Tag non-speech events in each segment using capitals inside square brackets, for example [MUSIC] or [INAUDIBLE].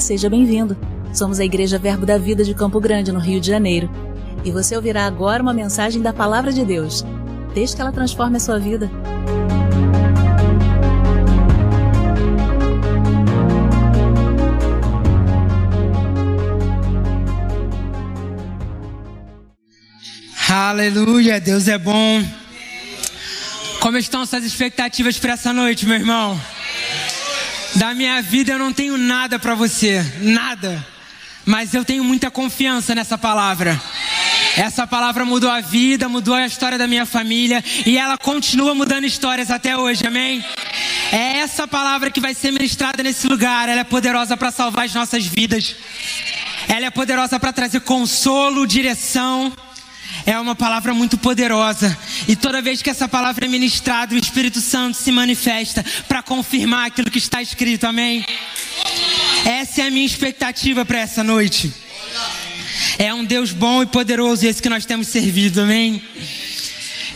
Seja bem-vindo. Somos a Igreja Verbo da Vida de Campo Grande, no Rio de Janeiro. E você ouvirá agora uma mensagem da Palavra de Deus. Desde que ela transforme a sua vida. Aleluia, Deus é bom. Como estão suas expectativas para essa noite, meu irmão? Da minha vida eu não tenho nada para você, nada. Mas eu tenho muita confiança nessa palavra. Essa palavra mudou a vida, mudou a história da minha família e ela continua mudando histórias até hoje, amém? É essa palavra que vai ser ministrada nesse lugar, ela é poderosa para salvar as nossas vidas. Ela é poderosa para trazer consolo, direção é uma palavra muito poderosa. E toda vez que essa palavra é ministrada, o Espírito Santo se manifesta para confirmar aquilo que está escrito. Amém? Essa é a minha expectativa para essa noite. É um Deus bom e poderoso esse que nós temos servido. Amém?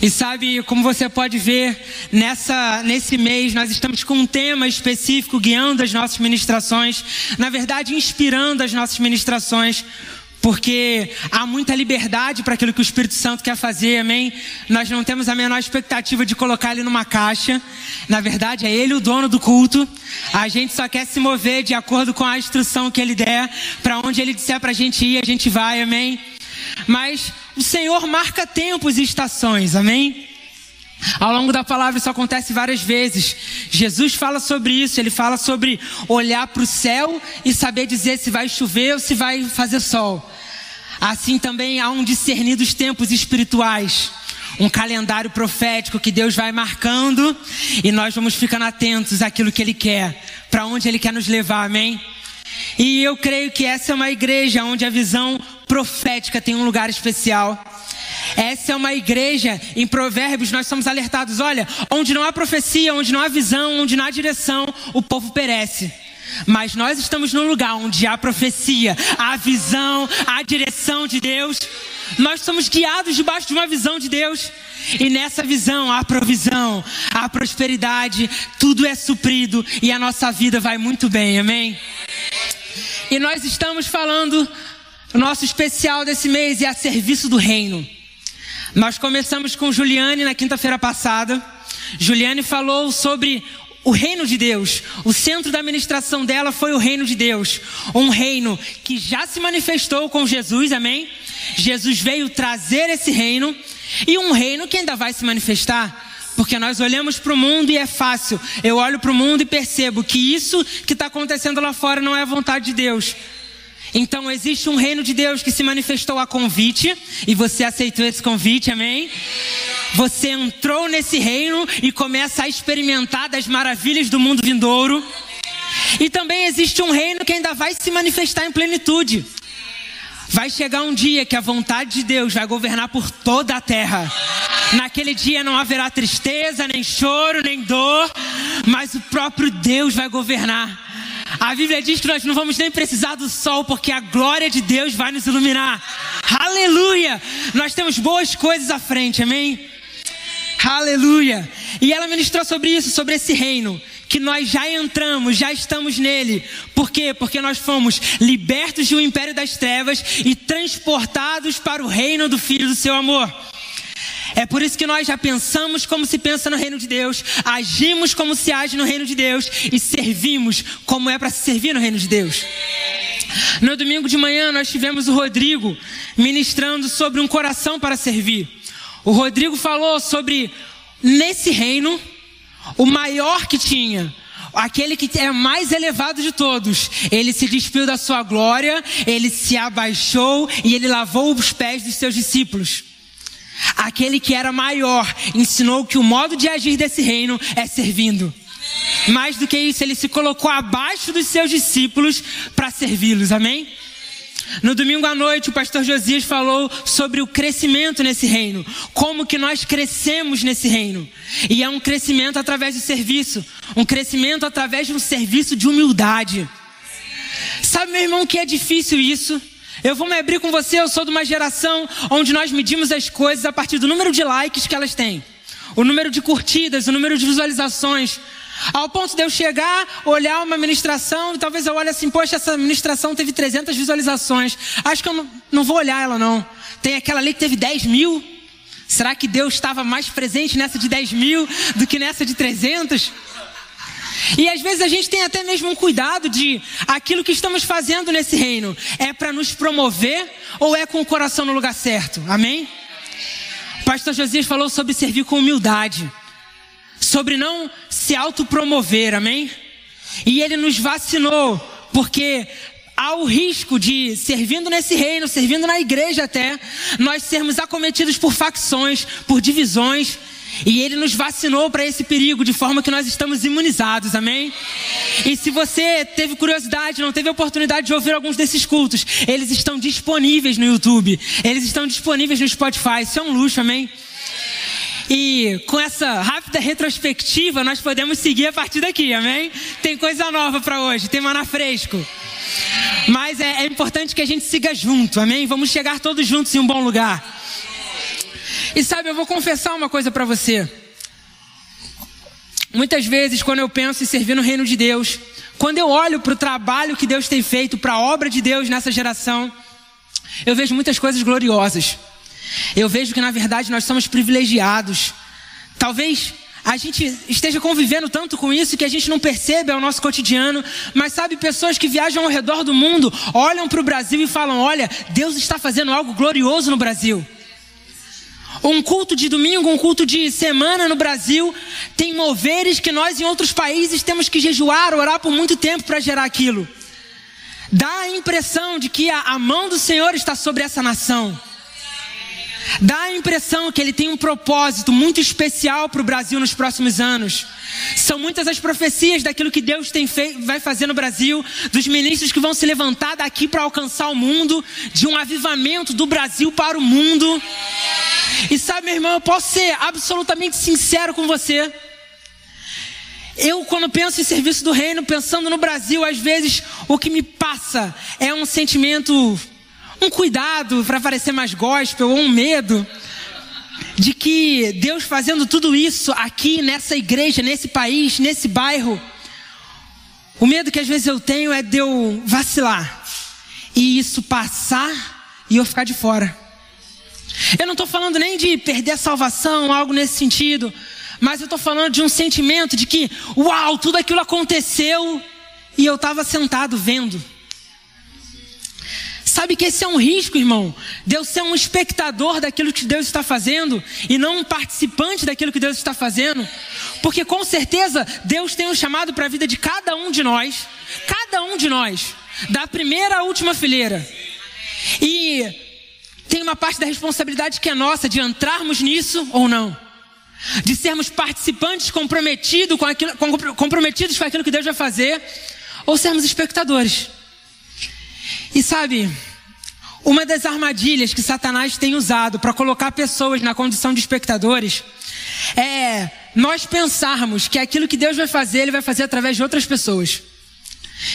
E sabe, como você pode ver, nessa, nesse mês nós estamos com um tema específico guiando as nossas ministrações, na verdade, inspirando as nossas ministrações porque há muita liberdade para aquilo que o Espírito Santo quer fazer, amém? Nós não temos a menor expectativa de colocar ele numa caixa. Na verdade, é ele o dono do culto. A gente só quer se mover de acordo com a instrução que ele der. Para onde ele disser para a gente ir, a gente vai, amém? Mas o Senhor marca tempos e estações, amém? Ao longo da palavra isso acontece várias vezes. Jesus fala sobre isso, ele fala sobre olhar para o céu e saber dizer se vai chover ou se vai fazer sol. Assim também há um discernir dos tempos espirituais, um calendário profético que Deus vai marcando e nós vamos ficando atentos àquilo que Ele quer, para onde Ele quer nos levar, amém? E eu creio que essa é uma igreja onde a visão profética tem um lugar especial. Essa é uma igreja, em Provérbios nós somos alertados: olha, onde não há profecia, onde não há visão, onde não há direção, o povo perece. Mas nós estamos num lugar onde há profecia, há visão, há direção de Deus. Nós somos guiados debaixo de uma visão de Deus. E nessa visão há provisão, há prosperidade, tudo é suprido e a nossa vida vai muito bem, amém? E nós estamos falando, o nosso especial desse mês é a serviço do reino. Nós começamos com Juliane na quinta-feira passada. Juliane falou sobre o reino de Deus. O centro da ministração dela foi o reino de Deus. Um reino que já se manifestou com Jesus, amém? Jesus veio trazer esse reino e um reino que ainda vai se manifestar. Porque nós olhamos para o mundo e é fácil. Eu olho para o mundo e percebo que isso que está acontecendo lá fora não é a vontade de Deus. Então existe um reino de Deus que se manifestou a convite e você aceitou esse convite, amém? Você entrou nesse reino e começa a experimentar das maravilhas do mundo vindouro. E também existe um reino que ainda vai se manifestar em plenitude. Vai chegar um dia que a vontade de Deus vai governar por toda a terra. Naquele dia não haverá tristeza, nem choro, nem dor, mas o próprio Deus vai governar. A Bíblia diz que nós não vamos nem precisar do sol, porque a glória de Deus vai nos iluminar. Aleluia! Nós temos boas coisas à frente, amém? Aleluia! E ela ministrou sobre isso, sobre esse reino, que nós já entramos, já estamos nele. Por quê? Porque nós fomos libertos um império das trevas e transportados para o reino do Filho do seu amor. É por isso que nós já pensamos como se pensa no reino de Deus, agimos como se age no reino de Deus e servimos como é para se servir no reino de Deus. No domingo de manhã nós tivemos o Rodrigo ministrando sobre um coração para servir. O Rodrigo falou sobre nesse reino o maior que tinha, aquele que é mais elevado de todos, ele se despiu da sua glória, ele se abaixou e ele lavou os pés dos seus discípulos. Aquele que era maior ensinou que o modo de agir desse reino é servindo. Mais do que isso, ele se colocou abaixo dos seus discípulos para servi-los, amém? No domingo à noite, o pastor Josias falou sobre o crescimento nesse reino, como que nós crescemos nesse reino. E é um crescimento através do serviço, um crescimento através de um serviço de humildade. Sabe, meu irmão, que é difícil isso? Eu vou me abrir com você, eu sou de uma geração onde nós medimos as coisas a partir do número de likes que elas têm, o número de curtidas, o número de visualizações. Ao ponto de eu chegar, olhar uma ministração e talvez eu olhe assim, poxa, essa ministração teve 300 visualizações. Acho que eu não, não vou olhar ela não. Tem aquela ali que teve 10 mil. Será que Deus estava mais presente nessa de 10 mil do que nessa de 300? E às vezes a gente tem até mesmo um cuidado de aquilo que estamos fazendo nesse reino é para nos promover ou é com o coração no lugar certo? Amém? O pastor Josias falou sobre servir com humildade, sobre não se autopromover, amém? E ele nos vacinou, porque há o risco de, servindo nesse reino, servindo na igreja até, nós sermos acometidos por facções, por divisões, e ele nos vacinou para esse perigo, de forma que nós estamos imunizados, amém? E se você teve curiosidade, não teve oportunidade de ouvir alguns desses cultos, eles estão disponíveis no YouTube, eles estão disponíveis no Spotify, isso é um luxo, amém? E com essa rápida retrospectiva, nós podemos seguir a partir daqui, amém? Tem coisa nova para hoje, tem maná fresco. Mas é, é importante que a gente siga junto, amém? Vamos chegar todos juntos em um bom lugar. E sabe, eu vou confessar uma coisa para você. Muitas vezes, quando eu penso em servir no reino de Deus, quando eu olho para o trabalho que Deus tem feito, para a obra de Deus nessa geração, eu vejo muitas coisas gloriosas. Eu vejo que na verdade nós somos privilegiados. Talvez a gente esteja convivendo tanto com isso que a gente não percebe ao nosso cotidiano, mas sabe, pessoas que viajam ao redor do mundo olham para o Brasil e falam: olha, Deus está fazendo algo glorioso no Brasil. Um culto de domingo, um culto de semana no Brasil, tem moveres que nós em outros países temos que jejuar, orar por muito tempo para gerar aquilo. Dá a impressão de que a, a mão do Senhor está sobre essa nação. Dá a impressão que ele tem um propósito muito especial para o Brasil nos próximos anos. São muitas as profecias daquilo que Deus tem feito, vai fazer no Brasil, dos ministros que vão se levantar daqui para alcançar o mundo, de um avivamento do Brasil para o mundo. E sabe, meu irmão, eu posso ser absolutamente sincero com você. Eu, quando penso em serviço do reino, pensando no Brasil, às vezes o que me passa é um sentimento, um cuidado para parecer mais gospel, ou um medo de que Deus fazendo tudo isso aqui nessa igreja, nesse país, nesse bairro, o medo que às vezes eu tenho é de eu vacilar e isso passar e eu ficar de fora. Eu não estou falando nem de perder a salvação, algo nesse sentido, mas eu estou falando de um sentimento de que, uau, tudo aquilo aconteceu e eu estava sentado vendo. Sabe que esse é um risco, irmão. Deus ser um espectador daquilo que Deus está fazendo e não um participante daquilo que Deus está fazendo. Porque com certeza Deus tem um chamado para a vida de cada um de nós, cada um de nós, da primeira à última fileira. E tem uma parte da responsabilidade que é nossa de entrarmos nisso ou não. De sermos participantes comprometidos com aquilo, comprometidos com aquilo que Deus vai fazer, ou sermos espectadores. E sabe, uma das armadilhas que Satanás tem usado para colocar pessoas na condição de espectadores é nós pensarmos que aquilo que Deus vai fazer, Ele vai fazer através de outras pessoas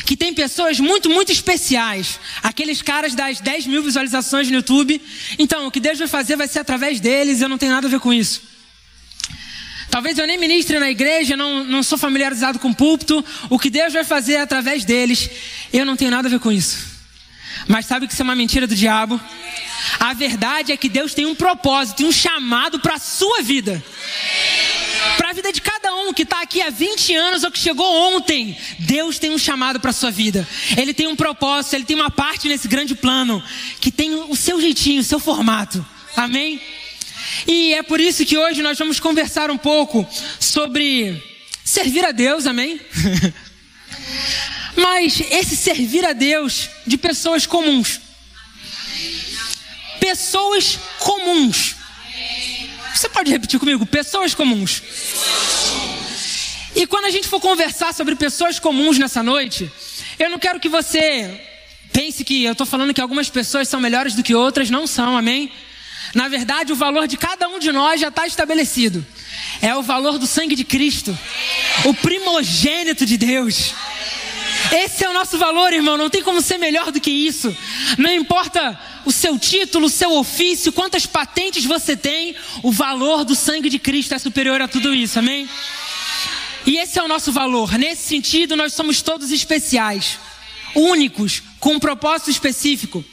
que tem pessoas muito, muito especiais. Aqueles caras das 10 mil visualizações no YouTube. Então, o que Deus vai fazer vai ser através deles, eu não tenho nada a ver com isso. Talvez eu nem ministre na igreja, não, não sou familiarizado com o púlpito. O que Deus vai fazer é através deles, eu não tenho nada a ver com isso. Mas sabe que isso é uma mentira do diabo? A verdade é que Deus tem um propósito e um chamado para a sua vida para a vida de cada um que está aqui há 20 anos ou que chegou ontem. Deus tem um chamado para a sua vida. Ele tem um propósito, ele tem uma parte nesse grande plano que tem o seu jeitinho, o seu formato. Amém? E é por isso que hoje nós vamos conversar um pouco sobre servir a Deus, amém? [LAUGHS] Mas esse servir a Deus de pessoas comuns. Pessoas comuns. Você pode repetir comigo? Pessoas comuns. E quando a gente for conversar sobre pessoas comuns nessa noite, eu não quero que você pense que eu estou falando que algumas pessoas são melhores do que outras, não são, amém? Na verdade, o valor de cada um de nós já está estabelecido. É o valor do sangue de Cristo, o primogênito de Deus. Esse é o nosso valor, irmão. Não tem como ser melhor do que isso. Não importa o seu título, o seu ofício, quantas patentes você tem, o valor do sangue de Cristo é superior a tudo isso, amém? E esse é o nosso valor. Nesse sentido, nós somos todos especiais, únicos, com um propósito específico.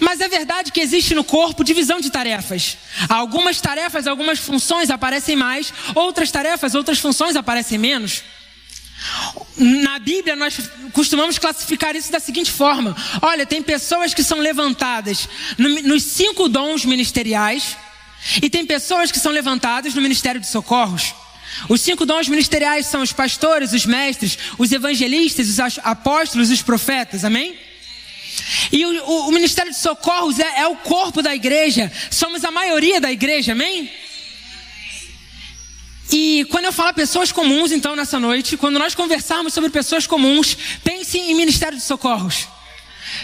Mas é verdade que existe no corpo divisão de tarefas. Algumas tarefas, algumas funções aparecem mais, outras tarefas, outras funções aparecem menos. Na Bíblia, nós costumamos classificar isso da seguinte forma: olha, tem pessoas que são levantadas nos cinco dons ministeriais, e tem pessoas que são levantadas no ministério de socorros. Os cinco dons ministeriais são os pastores, os mestres, os evangelistas, os apóstolos os profetas, amém? E o, o, o ministério de socorros é, é o corpo da igreja, somos a maioria da igreja, amém? E quando eu falo pessoas comuns, então, nessa noite, quando nós conversarmos sobre pessoas comuns, pense em ministério de socorros.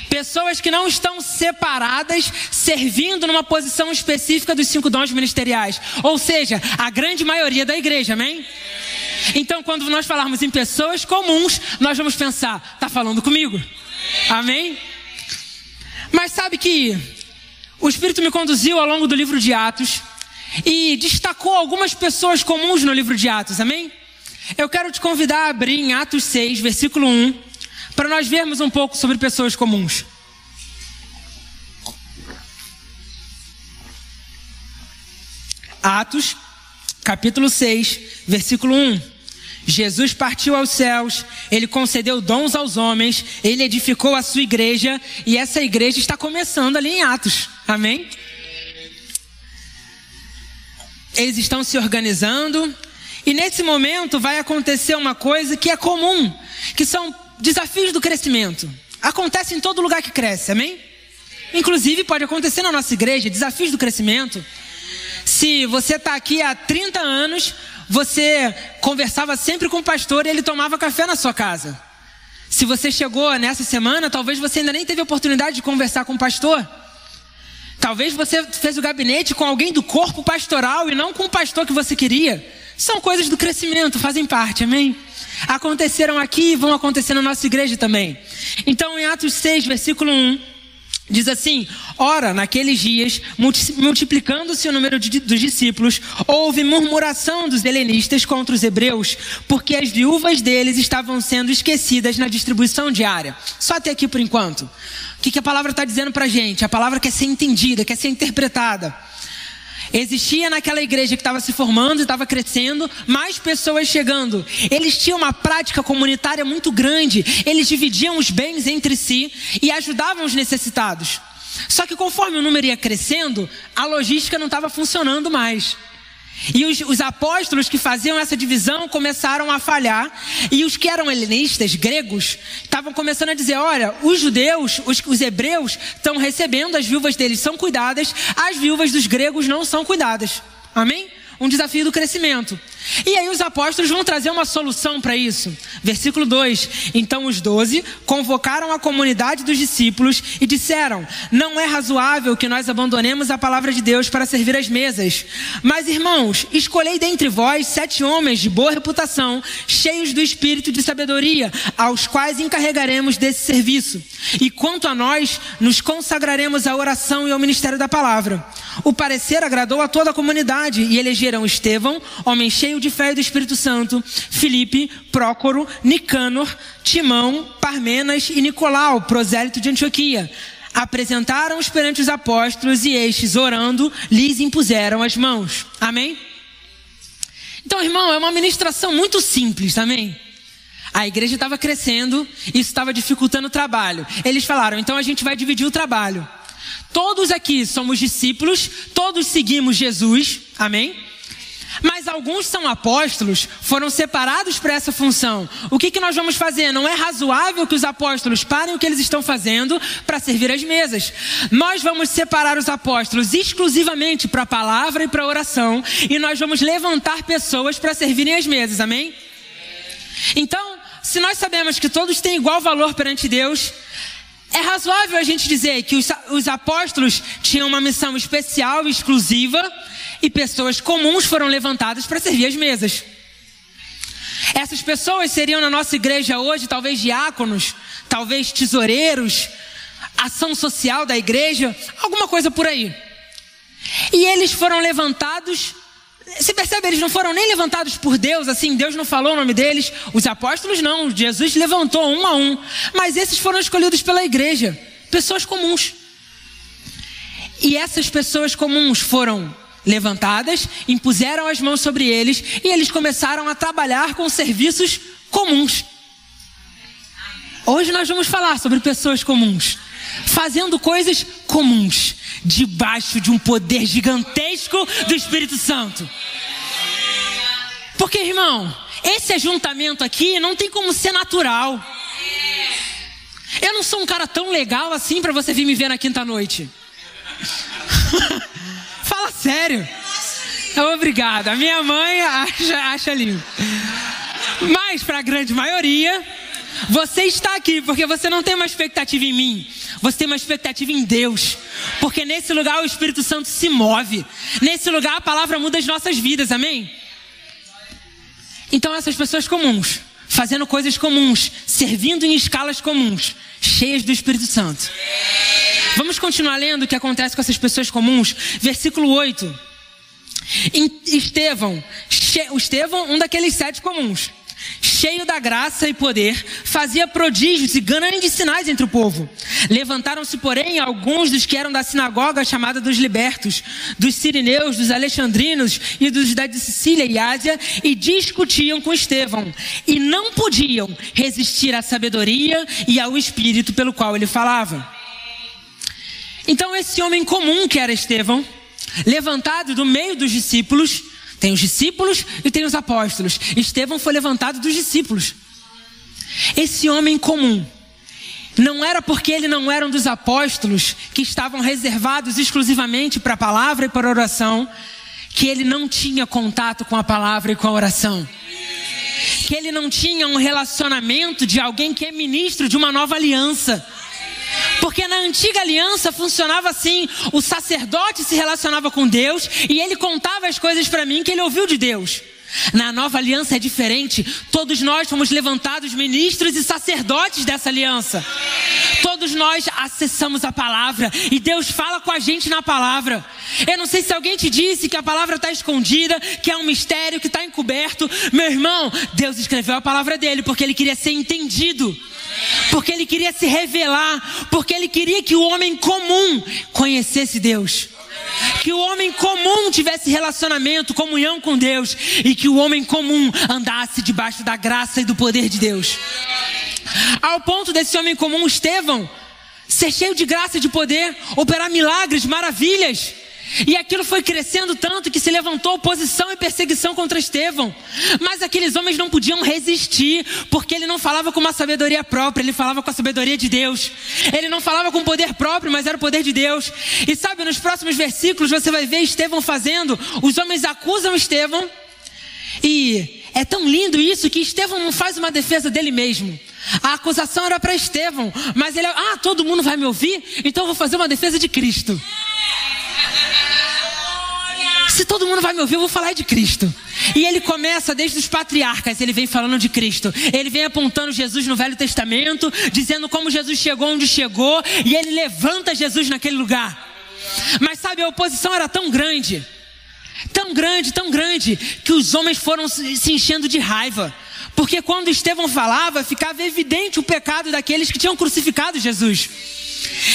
Pessoas que não estão separadas, servindo numa posição específica dos cinco dons ministeriais. Ou seja, a grande maioria da igreja, amém? Então, quando nós falarmos em pessoas comuns, nós vamos pensar, está falando comigo? Amém? Mas sabe que o Espírito me conduziu ao longo do livro de Atos e destacou algumas pessoas comuns no livro de Atos, amém? Eu quero te convidar a abrir em Atos 6, versículo 1, para nós vermos um pouco sobre pessoas comuns. Atos, capítulo 6, versículo 1. Jesus partiu aos céus, ele concedeu dons aos homens, ele edificou a sua igreja e essa igreja está começando ali em Atos. Amém? Eles estão se organizando e nesse momento vai acontecer uma coisa que é comum, que são desafios do crescimento. Acontece em todo lugar que cresce, amém? Inclusive pode acontecer na nossa igreja, desafios do crescimento. Se você está aqui há 30 anos, você conversava sempre com o pastor e ele tomava café na sua casa. Se você chegou nessa semana, talvez você ainda nem teve oportunidade de conversar com o pastor. Talvez você fez o gabinete com alguém do corpo pastoral e não com o pastor que você queria. São coisas do crescimento, fazem parte, amém? Aconteceram aqui e vão acontecer na nossa igreja também. Então, em Atos 6, versículo 1, diz assim: Ora, naqueles dias, multiplicando-se o número de, dos discípulos, houve murmuração dos helenistas contra os hebreus, porque as viúvas deles estavam sendo esquecidas na distribuição diária. Só até aqui por enquanto. Que, que a palavra está dizendo para a gente? A palavra quer ser entendida, quer ser interpretada. Existia naquela igreja que estava se formando, estava crescendo, mais pessoas chegando. Eles tinham uma prática comunitária muito grande. Eles dividiam os bens entre si e ajudavam os necessitados. Só que conforme o número ia crescendo, a logística não estava funcionando mais. E os, os, apóstolos que faziam essa divisão começaram a falhar, e os que eram helenistas, gregos, estavam começando a dizer: olha, os judeus, os, os hebreus, estão recebendo, as viúvas deles são cuidadas, as viúvas dos gregos não são cuidadas. Amém? um desafio do crescimento. E aí os apóstolos vão trazer uma solução para isso. Versículo 2: Então os doze convocaram a comunidade dos discípulos e disseram: Não é razoável que nós abandonemos a palavra de Deus para servir as mesas. Mas, irmãos, escolhei dentre vós sete homens de boa reputação, cheios do espírito de sabedoria, aos quais encarregaremos desse serviço. E quanto a nós, nos consagraremos à oração e ao ministério da palavra. O parecer agradou a toda a comunidade e elegeram Estevão, homem cheio de fé e do Espírito Santo, Filipe, Prócoro, Nicanor, Timão, Parmenas e Nicolau, prosélito de Antioquia. Apresentaram-os perante os apóstolos e estes, orando, lhes impuseram as mãos. Amém? Então, irmão, é uma ministração muito simples, amém? A igreja estava crescendo, isso estava dificultando o trabalho. Eles falaram, então a gente vai dividir o trabalho. Todos aqui somos discípulos, todos seguimos Jesus, amém? Mas alguns são apóstolos, foram separados para essa função. O que, que nós vamos fazer? Não é razoável que os apóstolos parem o que eles estão fazendo para servir as mesas. Nós vamos separar os apóstolos exclusivamente para a palavra e para a oração, e nós vamos levantar pessoas para servirem as mesas, amém? Então, se nós sabemos que todos têm igual valor perante Deus, é razoável a gente dizer que os, os apóstolos tinham uma missão especial, exclusiva, e pessoas comuns foram levantadas para servir as mesas. Essas pessoas seriam na nossa igreja hoje, talvez diáconos, talvez tesoureiros, ação social da igreja, alguma coisa por aí. E eles foram levantados Você percebe, eles não foram nem levantados por Deus, assim, Deus não falou o nome deles. Os apóstolos não, Jesus levantou um a um. Mas esses foram escolhidos pela igreja, pessoas comuns. E essas pessoas comuns foram levantadas, impuseram as mãos sobre eles e eles começaram a trabalhar com serviços comuns. Hoje nós vamos falar sobre pessoas comuns, fazendo coisas comuns, debaixo de um poder gigantesco do Espírito Santo. Porque, irmão, esse ajuntamento aqui não tem como ser natural. Eu não sou um cara tão legal assim para você vir me ver na quinta noite. [LAUGHS] Sério. Obrigado. A minha mãe acha, acha lindo. Mas para a grande maioria, você está aqui porque você não tem uma expectativa em mim. Você tem uma expectativa em Deus. Porque nesse lugar o Espírito Santo se move. Nesse lugar a palavra muda as nossas vidas. Amém? Então essas pessoas comuns, fazendo coisas comuns, servindo em escalas comuns, cheias do Espírito Santo. Vamos continuar lendo o que acontece com essas pessoas comuns. Versículo 8. Estevão, o Estevão, um daqueles sete comuns, cheio da graça e poder, fazia prodígios e grandes sinais entre o povo. Levantaram-se, porém, alguns dos que eram da sinagoga chamada dos libertos, dos sirineus, dos alexandrinos e dos da Sicília e Ásia, e discutiam com Estevão, e não podiam resistir à sabedoria e ao espírito pelo qual ele falava. Então, esse homem comum que era Estevão, levantado do meio dos discípulos, tem os discípulos e tem os apóstolos. Estevão foi levantado dos discípulos. Esse homem comum, não era porque ele não era um dos apóstolos que estavam reservados exclusivamente para a palavra e para a oração, que ele não tinha contato com a palavra e com a oração. Que ele não tinha um relacionamento de alguém que é ministro de uma nova aliança porque na antiga aliança funcionava assim: o sacerdote se relacionava com Deus e ele contava as coisas para mim que ele ouviu de Deus. Na nova aliança é diferente. Todos nós fomos levantados ministros e sacerdotes dessa aliança. Todos nós acessamos a palavra e Deus fala com a gente na palavra. Eu não sei se alguém te disse que a palavra está escondida, que é um mistério, que está encoberto. Meu irmão, Deus escreveu a palavra dele porque ele queria ser entendido porque ele queria se revelar, porque ele queria que o homem comum conhecesse Deus. Que o homem comum tivesse relacionamento, comunhão com Deus, e que o homem comum andasse debaixo da graça e do poder de Deus. Ao ponto desse homem comum, Estevão, ser cheio de graça e de poder, operar milagres, maravilhas. E aquilo foi crescendo tanto que se levantou oposição e perseguição contra Estevão. Mas aqueles homens não podiam resistir, porque ele não falava com uma sabedoria própria, ele falava com a sabedoria de Deus. Ele não falava com poder próprio, mas era o poder de Deus. E sabe, nos próximos versículos você vai ver Estevão fazendo, os homens acusam Estevão. E é tão lindo isso que Estevão não faz uma defesa dele mesmo. A acusação era para Estevão, mas ele, ah, todo mundo vai me ouvir, então eu vou fazer uma defesa de Cristo. Se todo mundo vai me ouvir, eu vou falar de Cristo. E ele começa desde os patriarcas, ele vem falando de Cristo. Ele vem apontando Jesus no Velho Testamento, dizendo como Jesus chegou onde chegou, e ele levanta Jesus naquele lugar. Mas sabe, a oposição era tão grande, tão grande, tão grande, que os homens foram se enchendo de raiva. Porque quando Estevão falava, ficava evidente o pecado daqueles que tinham crucificado Jesus.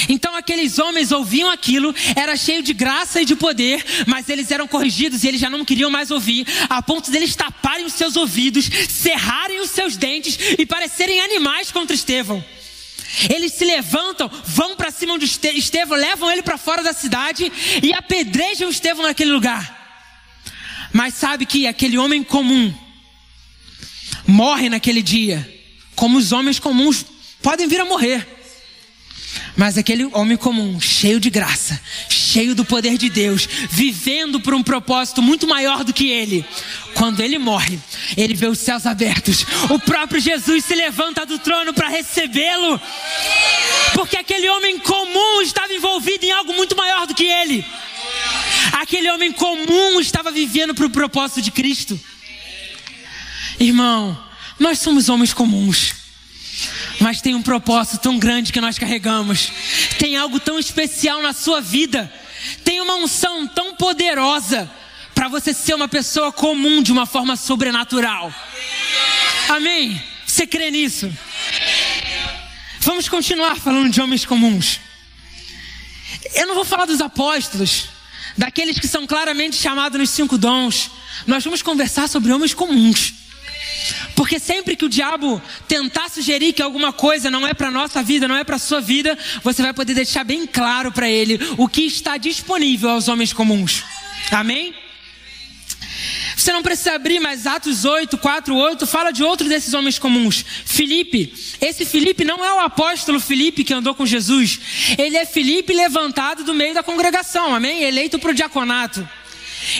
Então aqueles homens ouviam aquilo, era cheio de graça e de poder, mas eles eram corrigidos e eles já não queriam mais ouvir, a ponto deles taparem os seus ouvidos, cerrarem os seus dentes e parecerem animais contra Estevão. Eles se levantam, vão para cima de Estevão, levam ele para fora da cidade e apedrejam Estevão naquele lugar. Mas sabe que aquele homem comum morre naquele dia, como os homens comuns podem vir a morrer. Mas aquele homem comum, cheio de graça, cheio do poder de Deus, vivendo por um propósito muito maior do que ele, quando ele morre, ele vê os céus abertos, o próprio Jesus se levanta do trono para recebê-lo, porque aquele homem comum estava envolvido em algo muito maior do que ele. Aquele homem comum estava vivendo para o propósito de Cristo. Irmão, nós somos homens comuns mas tem um propósito tão grande que nós carregamos, tem algo tão especial na sua vida, tem uma unção tão poderosa para você ser uma pessoa comum de uma forma sobrenatural. Amém? Você crê nisso? Vamos continuar falando de homens comuns. Eu não vou falar dos apóstolos, daqueles que são claramente chamados nos cinco dons. Nós vamos conversar sobre homens comuns. Porque sempre que o diabo tentar sugerir que alguma coisa não é para nossa vida, não é para sua vida, você vai poder deixar bem claro para ele o que está disponível aos homens comuns. Amém? Você não precisa abrir, mas Atos 8, 4, 8 fala de outro desses homens comuns. Filipe. Esse Filipe não é o apóstolo Filipe que andou com Jesus. Ele é Filipe levantado do meio da congregação, amém? Eleito para o diaconato.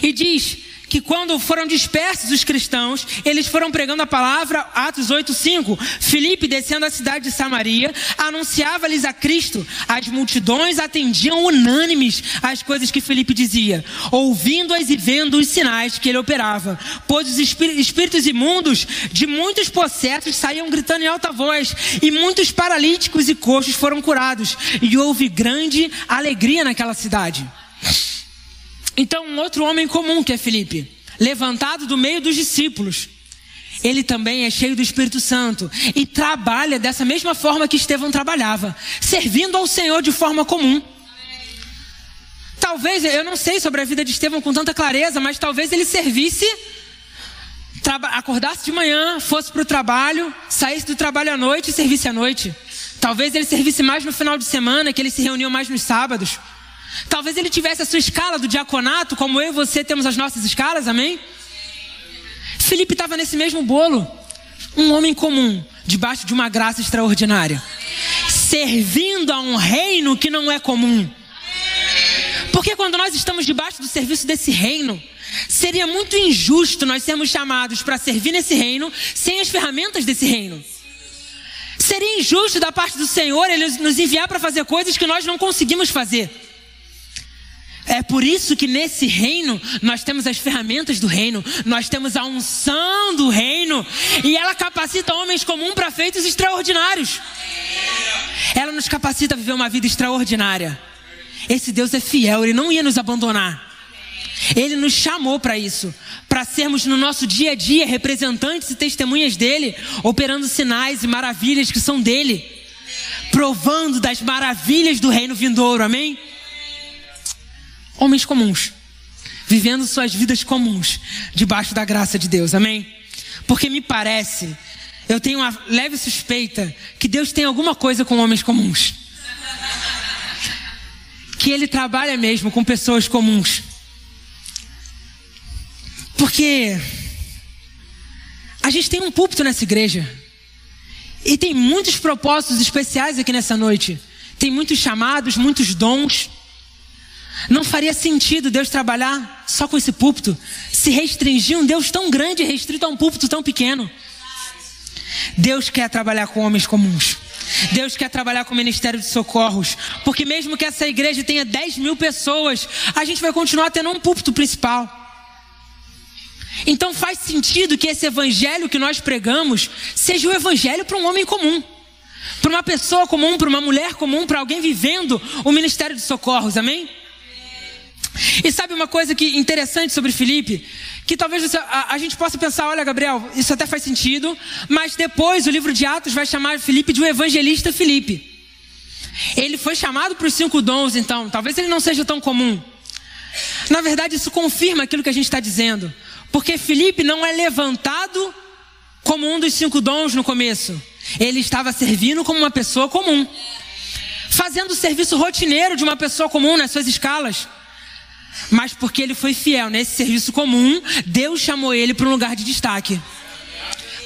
E diz: que quando foram dispersos os cristãos, eles foram pregando a palavra, Atos 8:5. Filipe, descendo a cidade de Samaria, anunciava-lhes a Cristo. As multidões atendiam unânimes às coisas que Filipe dizia, ouvindo-as e vendo os sinais que ele operava. Pois os espíritos imundos de muitos possessos saíam gritando em alta voz, e muitos paralíticos e coxos foram curados, e houve grande alegria naquela cidade. Então, um outro homem comum que é Felipe, levantado do meio dos discípulos, ele também é cheio do Espírito Santo e trabalha dessa mesma forma que Estevão trabalhava, servindo ao Senhor de forma comum. Talvez, eu não sei sobre a vida de Estevão com tanta clareza, mas talvez ele servisse, acordasse de manhã, fosse para o trabalho, saísse do trabalho à noite e servisse à noite. Talvez ele servisse mais no final de semana, que eles se reuniam mais nos sábados. Talvez ele tivesse a sua escala do diaconato, como eu e você temos as nossas escalas, amém? Felipe estava nesse mesmo bolo. Um homem comum, debaixo de uma graça extraordinária. Servindo a um reino que não é comum. Porque quando nós estamos debaixo do serviço desse reino, seria muito injusto nós sermos chamados para servir nesse reino sem as ferramentas desse reino. Seria injusto da parte do Senhor ele nos enviar para fazer coisas que nós não conseguimos fazer. É por isso que nesse reino nós temos as ferramentas do reino, nós temos a unção do reino e ela capacita homens comuns para feitos extraordinários. Ela nos capacita a viver uma vida extraordinária. Esse Deus é fiel, ele não ia nos abandonar. Ele nos chamou para isso, para sermos no nosso dia a dia representantes e testemunhas dele, operando sinais e maravilhas que são dele, provando das maravilhas do reino vindouro. Amém? Homens comuns, vivendo suas vidas comuns, debaixo da graça de Deus, amém? Porque me parece, eu tenho uma leve suspeita que Deus tem alguma coisa com homens comuns. Que Ele trabalha mesmo com pessoas comuns. Porque a gente tem um púlpito nessa igreja. E tem muitos propósitos especiais aqui nessa noite. Tem muitos chamados, muitos dons. Não faria sentido Deus trabalhar só com esse púlpito, se restringir um Deus tão grande restrito a um púlpito tão pequeno. Deus quer trabalhar com homens comuns. Deus quer trabalhar com o ministério de socorros. Porque mesmo que essa igreja tenha 10 mil pessoas, a gente vai continuar tendo um púlpito principal. Então faz sentido que esse evangelho que nós pregamos seja o evangelho para um homem comum. Para uma pessoa comum, para uma mulher comum, para alguém vivendo o ministério de socorros, amém? E sabe uma coisa que interessante sobre Felipe? Que talvez você, a, a, gente possa pensar, olha, Gabriel, isso até faz sentido, mas depois o livro de Atos vai chamar Felipe de um evangelista Felipe. Ele foi chamado para os cinco dons, então, talvez ele não seja tão comum. Na verdade, isso confirma aquilo que a gente está dizendo. Porque Felipe não é levantado como um dos cinco dons no começo. Ele estava servindo como uma pessoa comum. Fazendo o serviço rotineiro de uma pessoa comum nas suas escalas. Mas porque ele foi fiel nesse serviço comum, Deus chamou ele para um lugar de destaque.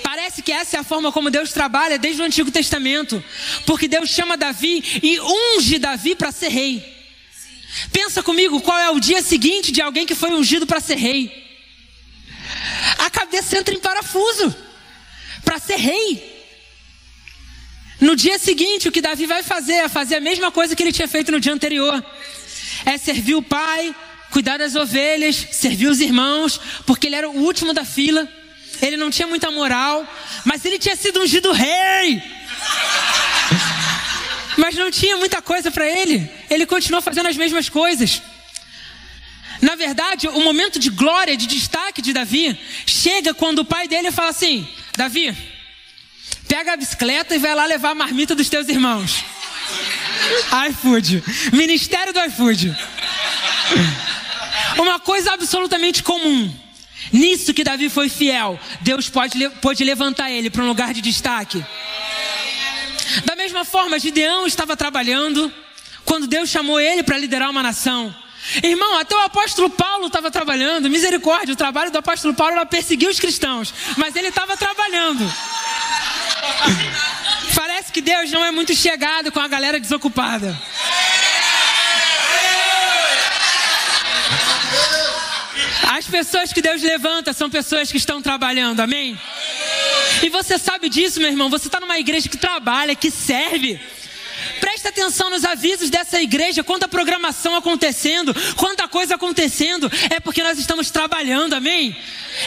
Parece que essa é a forma como Deus trabalha desde o Antigo Testamento. Porque Deus chama Davi e unge Davi para ser rei. Pensa comigo, qual é o dia seguinte de alguém que foi ungido para ser rei? A cabeça entra em parafuso para ser rei. No dia seguinte, o que Davi vai fazer é fazer a mesma coisa que ele tinha feito no dia anterior: é servir o pai, cuidar das ovelhas, servir os irmãos, porque ele era o último da fila. Ele não tinha muita moral, mas ele tinha sido ungido rei. Mas não tinha muita coisa para ele. Ele continuou fazendo as mesmas coisas. Na verdade, o momento de glória, de destaque de Davi, chega quando o pai dele fala assim: Davi, pega a bicicleta e vai lá levar a marmita dos teus irmãos. iFood. Ministério do iFood. Uma coisa absolutamente comum. Nisso que Davi foi fiel, Deus pode, pode levantar ele para um lugar de destaque. Da mesma forma, Gideão estava trabalhando quando Deus chamou ele para liderar uma nação. Irmão, até o apóstolo Paulo estava trabalhando, misericórdia, o trabalho do apóstolo Paulo era perseguir os cristãos, mas ele estava trabalhando. Parece que Deus não é muito chegado com a galera desocupada. As pessoas que Deus levanta são pessoas que estão trabalhando, amém? E você sabe disso, meu irmão. Você está numa igreja que trabalha, que serve. Presta atenção nos avisos dessa igreja, quanta programação acontecendo, quanta coisa acontecendo, é porque nós estamos trabalhando, amém?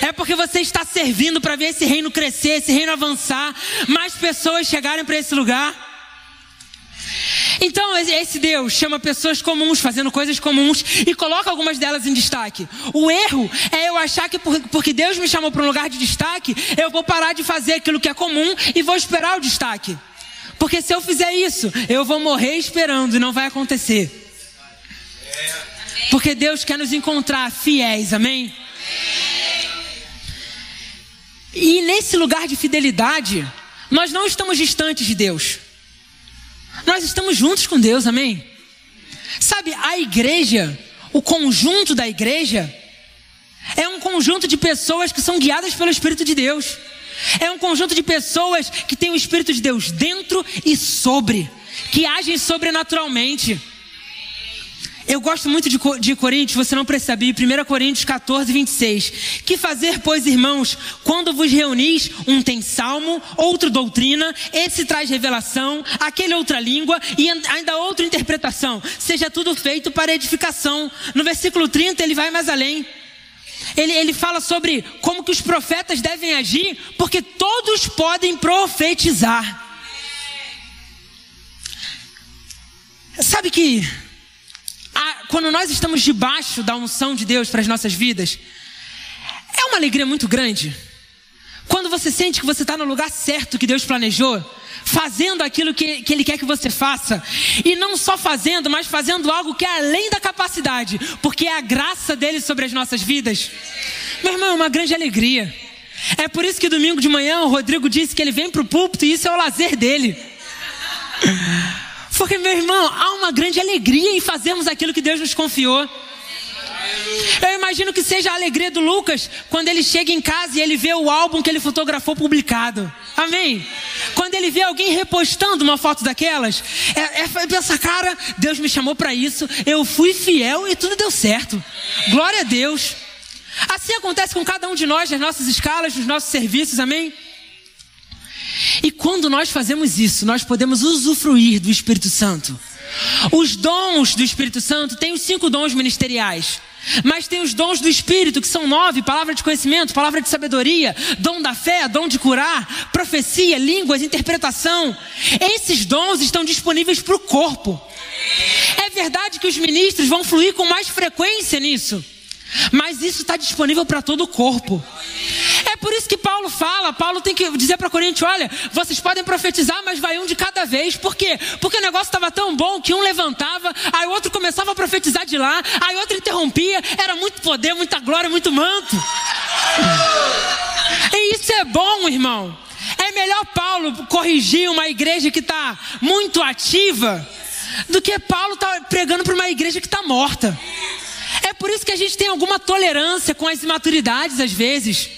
É porque você está servindo para ver esse reino crescer, esse reino avançar, mais pessoas chegarem para esse lugar. Então, esse Deus chama pessoas comuns, fazendo coisas comuns, e coloca algumas delas em destaque. O erro é eu achar que porque Deus me chamou para um lugar de destaque, eu vou parar de fazer aquilo que é comum e vou esperar o destaque. Porque se eu fizer isso, eu vou morrer esperando e não vai acontecer. Porque Deus quer nos encontrar fiéis, amém? E nesse lugar de fidelidade, nós não estamos distantes de Deus. Nós estamos juntos com Deus, amém? Sabe, a igreja, o conjunto da igreja, é um conjunto de pessoas que são guiadas pelo Espírito de Deus. É um conjunto de pessoas que tem o Espírito de Deus dentro e sobre, que agem sobrenaturalmente. Eu gosto muito de, de Coríntios, você não precisa abrir, 1 Coríntios 14, 26. Que fazer, pois, irmãos, quando vos reunis, um tem salmo, outro doutrina, esse traz revelação, aquele outra língua e ainda outra interpretação. Seja tudo feito para edificação. No versículo 30 ele vai mais além. Ele, ele fala sobre como que os profetas devem agir, porque todos podem profetizar. Sabe que quando nós estamos debaixo da unção de Deus para as nossas vidas, é uma alegria muito grande. Quando você sente que você está no lugar certo que Deus planejou, fazendo aquilo que, que Ele quer que você faça, e não só fazendo, mas fazendo algo que é além da capacidade, porque é a graça dele sobre as nossas vidas. Meu irmão, é uma grande alegria. É por isso que domingo de manhã o Rodrigo disse que ele vem para o púlpito e isso é o lazer dele. Porque, meu irmão, há uma grande alegria em fazermos aquilo que Deus nos confiou. Eu imagino que seja a alegria do Lucas quando ele chega em casa e ele vê o álbum que ele fotografou publicado. Amém? Quando ele vê alguém repostando uma foto daquelas, é, é cara, Deus me chamou para isso, eu fui fiel e tudo deu certo. Glória a Deus. Assim acontece com cada um de nós nas nossas escalas, nos nossos serviços, amém? E quando nós fazemos isso, nós podemos usufruir do Espírito Santo. Os dons do Espírito Santo têm os cinco dons ministeriais. Mas tem os dons do Espírito, que são nove: palavra de conhecimento, palavra de sabedoria, dom da fé, dom de curar, profecia, línguas, interpretação. Esses dons estão disponíveis para o corpo. É verdade que os ministros vão fluir com mais frequência nisso. Mas isso está disponível para todo o corpo. É por isso que Paulo fala, Paulo tem que dizer para Coríntios, olha, vocês podem profetizar, mas vai um de cada vez. Por quê? Porque o negócio estava tão bom que um levantava, aí outro começava a profetizar de lá, aí outro interrompia, era muito poder, muita glória, muito manto. E isso é bom, irmão. É melhor Paulo corrigir uma igreja que está muito ativa do que Paulo tá pregando para uma igreja que está morta. É por isso que a gente tem alguma tolerância com as imaturidades às vezes.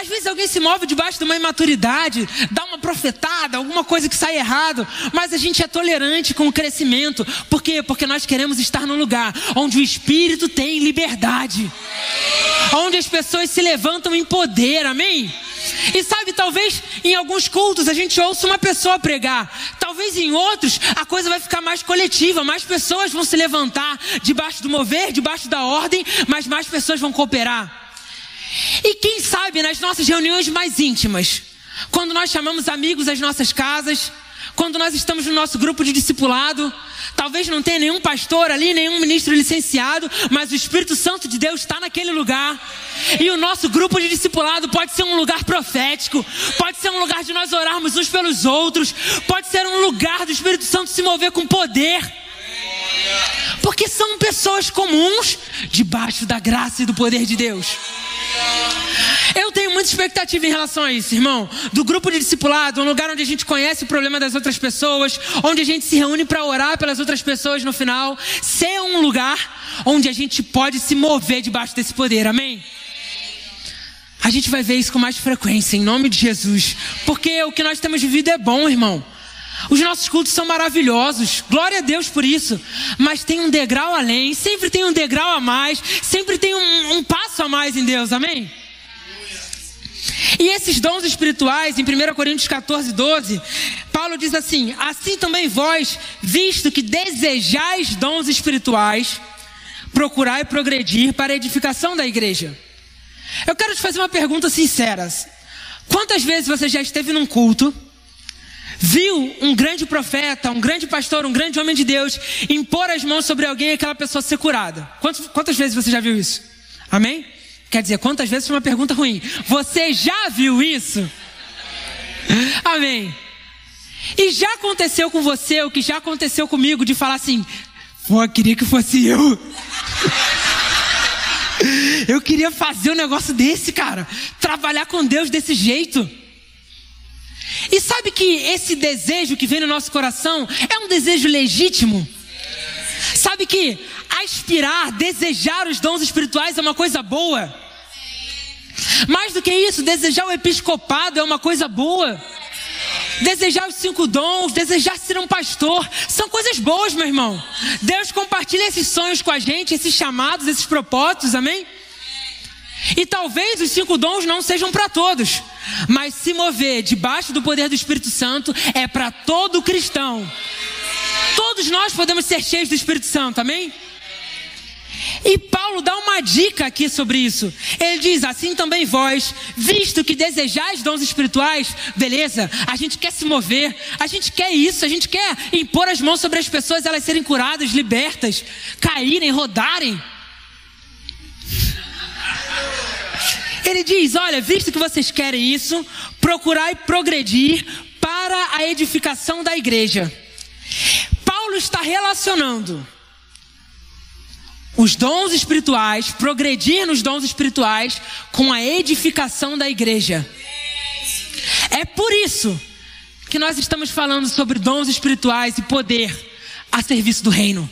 Às vezes alguém se move debaixo de uma imaturidade, dá uma profetada, alguma coisa que sai errado, mas a gente é tolerante com o crescimento. Por quê? Porque nós queremos estar num lugar onde o Espírito tem liberdade, onde as pessoas se levantam em poder, amém? E sabe, talvez em alguns cultos a gente ouça uma pessoa pregar, talvez em outros a coisa vai ficar mais coletiva, mais pessoas vão se levantar debaixo do mover, debaixo da ordem, mas mais pessoas vão cooperar. E quem sabe nas nossas reuniões mais íntimas, quando nós chamamos amigos às nossas casas, quando nós estamos no nosso grupo de discipulado, Talvez não tenha nenhum pastor ali, nenhum ministro licenciado, mas o Espírito Santo de Deus está naquele lugar. E o nosso grupo de discipulado pode ser um lugar profético, pode ser um lugar de nós orarmos uns pelos outros, pode ser um lugar do Espírito Santo se mover com poder. Porque são pessoas comuns debaixo da graça e do poder de Deus. Eu tenho muita expectativa em relação a isso, irmão. Do grupo de discipulado, um lugar onde a gente conhece o problema das outras pessoas, onde a gente se reúne para orar pelas outras pessoas no final, ser um lugar onde a gente pode se mover debaixo desse poder, amém? A gente vai ver isso com mais frequência, em nome de Jesus. Porque o que nós temos vivido é bom, irmão. Os nossos cultos são maravilhosos, glória a Deus por isso. Mas tem um degrau além, sempre tem um degrau a mais, sempre tem um, um passo a mais em Deus, amém? E esses dons espirituais, em 1 Coríntios 14, 12, Paulo diz assim: Assim também vós, visto que desejais dons espirituais, procurai progredir para a edificação da igreja. Eu quero te fazer uma pergunta sincera. Quantas vezes você já esteve num culto, viu um grande profeta, um grande pastor, um grande homem de Deus impor as mãos sobre alguém e aquela pessoa ser curada? Quantas, quantas vezes você já viu isso? Amém? Quer dizer, quantas vezes foi uma pergunta ruim? Você já viu isso? [LAUGHS] Amém. E já aconteceu com você o que já aconteceu comigo de falar assim: Pô, queria que fosse eu. [LAUGHS] Eu queria fazer um negócio desse, cara. Trabalhar com Deus desse jeito. E sabe que esse desejo que vem no nosso coração é um desejo legítimo? Sabe que aspirar, desejar os dons espirituais é uma coisa boa. Mais do que isso, desejar o episcopado é uma coisa boa. Desejar os cinco dons, desejar ser um pastor, são coisas boas, meu irmão. Deus compartilha esses sonhos com a gente, esses chamados, esses propósitos, amém? E talvez os cinco dons não sejam para todos, mas se mover debaixo do poder do Espírito Santo é para todo cristão. Todos nós podemos ser cheios do Espírito Santo, amém? E Paulo dá uma dica aqui sobre isso. Ele diz: assim também vós, visto que desejais dons espirituais, beleza, a gente quer se mover, a gente quer isso, a gente quer impor as mãos sobre as pessoas, elas serem curadas, libertas, caírem, rodarem. Ele diz: olha, visto que vocês querem isso, procurai progredir para a edificação da igreja. Paulo está relacionando os dons espirituais, progredir nos dons espirituais com a edificação da igreja. É por isso que nós estamos falando sobre dons espirituais e poder a serviço do reino.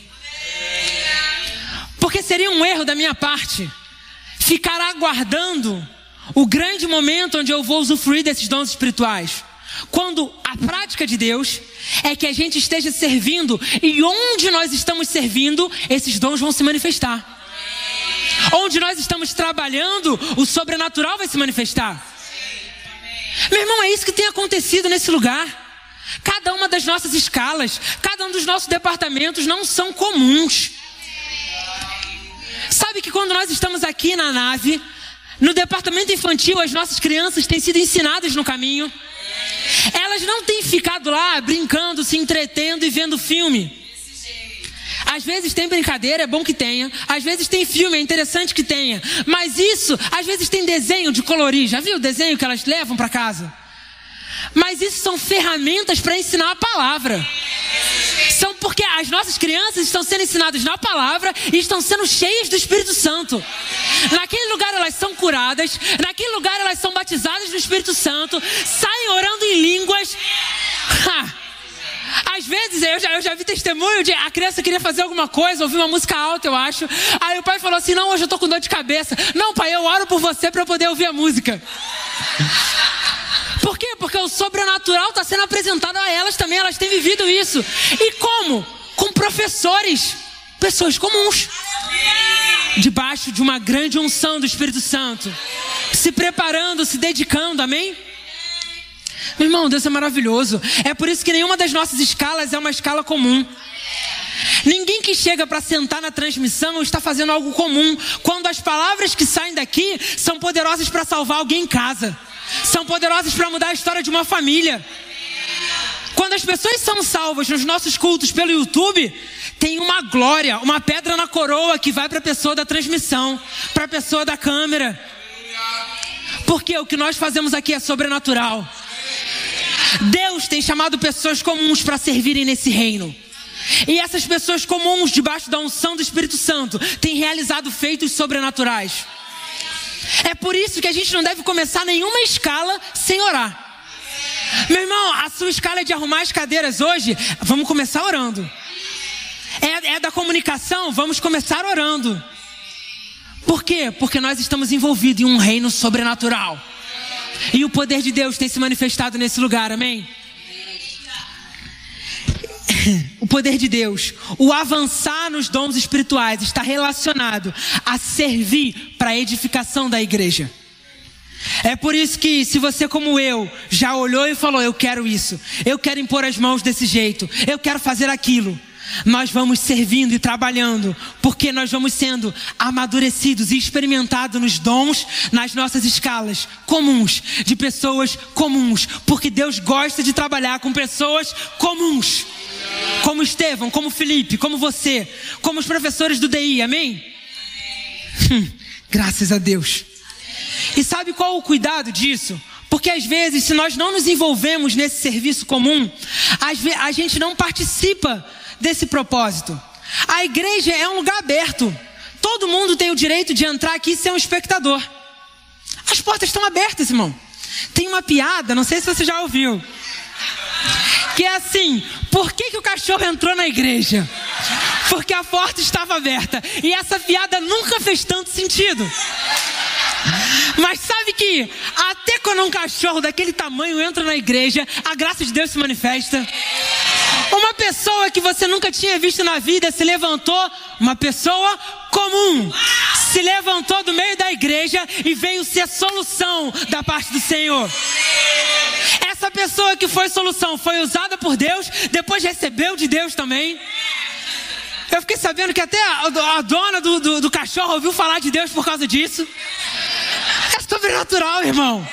Porque seria um erro da minha parte ficar aguardando o grande momento onde eu vou usufruir desses dons espirituais. Quando a prática de Deus é que a gente esteja servindo e onde nós estamos servindo, esses dons vão se manifestar. Onde nós estamos trabalhando, o sobrenatural vai se manifestar. Meu irmão, é isso que tem acontecido nesse lugar. Cada uma das nossas escalas, cada um dos nossos departamentos não são comuns. Sabe que quando nós estamos aqui na nave, no departamento infantil, as nossas crianças têm sido ensinadas no caminho. Elas não têm ficado lá brincando, se entretendo e vendo filme. Às vezes tem brincadeira, é bom que tenha. Às vezes tem filme, é interessante que tenha. Mas isso, às vezes tem desenho de colorir. Já viu o desenho que elas levam para casa? Mas isso são ferramentas para ensinar a palavra. Porque as nossas crianças estão sendo ensinadas na palavra e estão sendo cheias do Espírito Santo. Naquele lugar elas são curadas, naquele lugar elas são batizadas no Espírito Santo, saem orando em línguas. Ha! Às vezes, eu já, eu já vi testemunho de a criança queria fazer alguma coisa, ouvir uma música alta, eu acho. Aí o pai falou assim: Não, hoje eu tô com dor de cabeça. Não, pai, eu oro por você para eu poder ouvir a música. Por quê? Porque o sobrenatural está sendo apresentado a elas também, elas têm vivido isso. E como? Com professores, pessoas comuns, debaixo de uma grande unção do Espírito Santo, se preparando, se dedicando, amém? Meu irmão, Deus é maravilhoso. É por isso que nenhuma das nossas escalas é uma escala comum. Ninguém que chega para sentar na transmissão está fazendo algo comum, quando as palavras que saem daqui são poderosas para salvar alguém em casa são poderosas para mudar a história de uma família. Quando as pessoas são salvas nos nossos cultos pelo YouTube, tem uma glória, uma pedra na coroa que vai para a pessoa da transmissão, para a pessoa da câmera. Porque o que nós fazemos aqui é sobrenatural. Deus tem chamado pessoas comuns para servirem nesse reino. E essas pessoas comuns, debaixo da unção do Espírito Santo, têm realizado feitos sobrenaturais. É por isso que a gente não deve começar nenhuma escala sem orar. Meu irmão, a sua escala de arrumar as cadeiras hoje, vamos começar orando. É, é da comunicação, vamos começar orando. Por quê? Porque nós estamos envolvidos em um reino sobrenatural. E o poder de Deus tem se manifestado nesse lugar, amém? O poder de Deus, o avançar nos dons espirituais está relacionado a servir para a edificação da igreja. É por isso que, se você, como eu, já olhou e falou: Eu quero isso, eu quero impor as mãos desse jeito, eu quero fazer aquilo, nós vamos servindo e trabalhando, porque nós vamos sendo amadurecidos e experimentados nos dons, nas nossas escalas comuns, de pessoas comuns, porque Deus gosta de trabalhar com pessoas comuns, como Estevão, como Felipe, como você, como os professores do DI, amém? Hum, graças a Deus. E sabe qual o cuidado disso? Porque às vezes, se nós não nos envolvemos nesse serviço comum, a gente não participa desse propósito. A igreja é um lugar aberto. Todo mundo tem o direito de entrar aqui e ser um espectador. As portas estão abertas, irmão. Tem uma piada, não sei se você já ouviu. Que é assim: por que, que o cachorro entrou na igreja? Porque a porta estava aberta. E essa piada nunca fez tanto sentido. Mas sabe que até quando um cachorro daquele tamanho entra na igreja, a graça de Deus se manifesta. Uma pessoa que você nunca tinha visto na vida se levantou, uma pessoa comum, se levantou do meio da igreja e veio ser solução da parte do Senhor. Essa pessoa que foi solução foi usada por Deus, depois recebeu de Deus também. Eu fiquei sabendo que até a, a dona do, do, do cachorro ouviu falar de Deus por causa disso. É sobrenatural, irmão.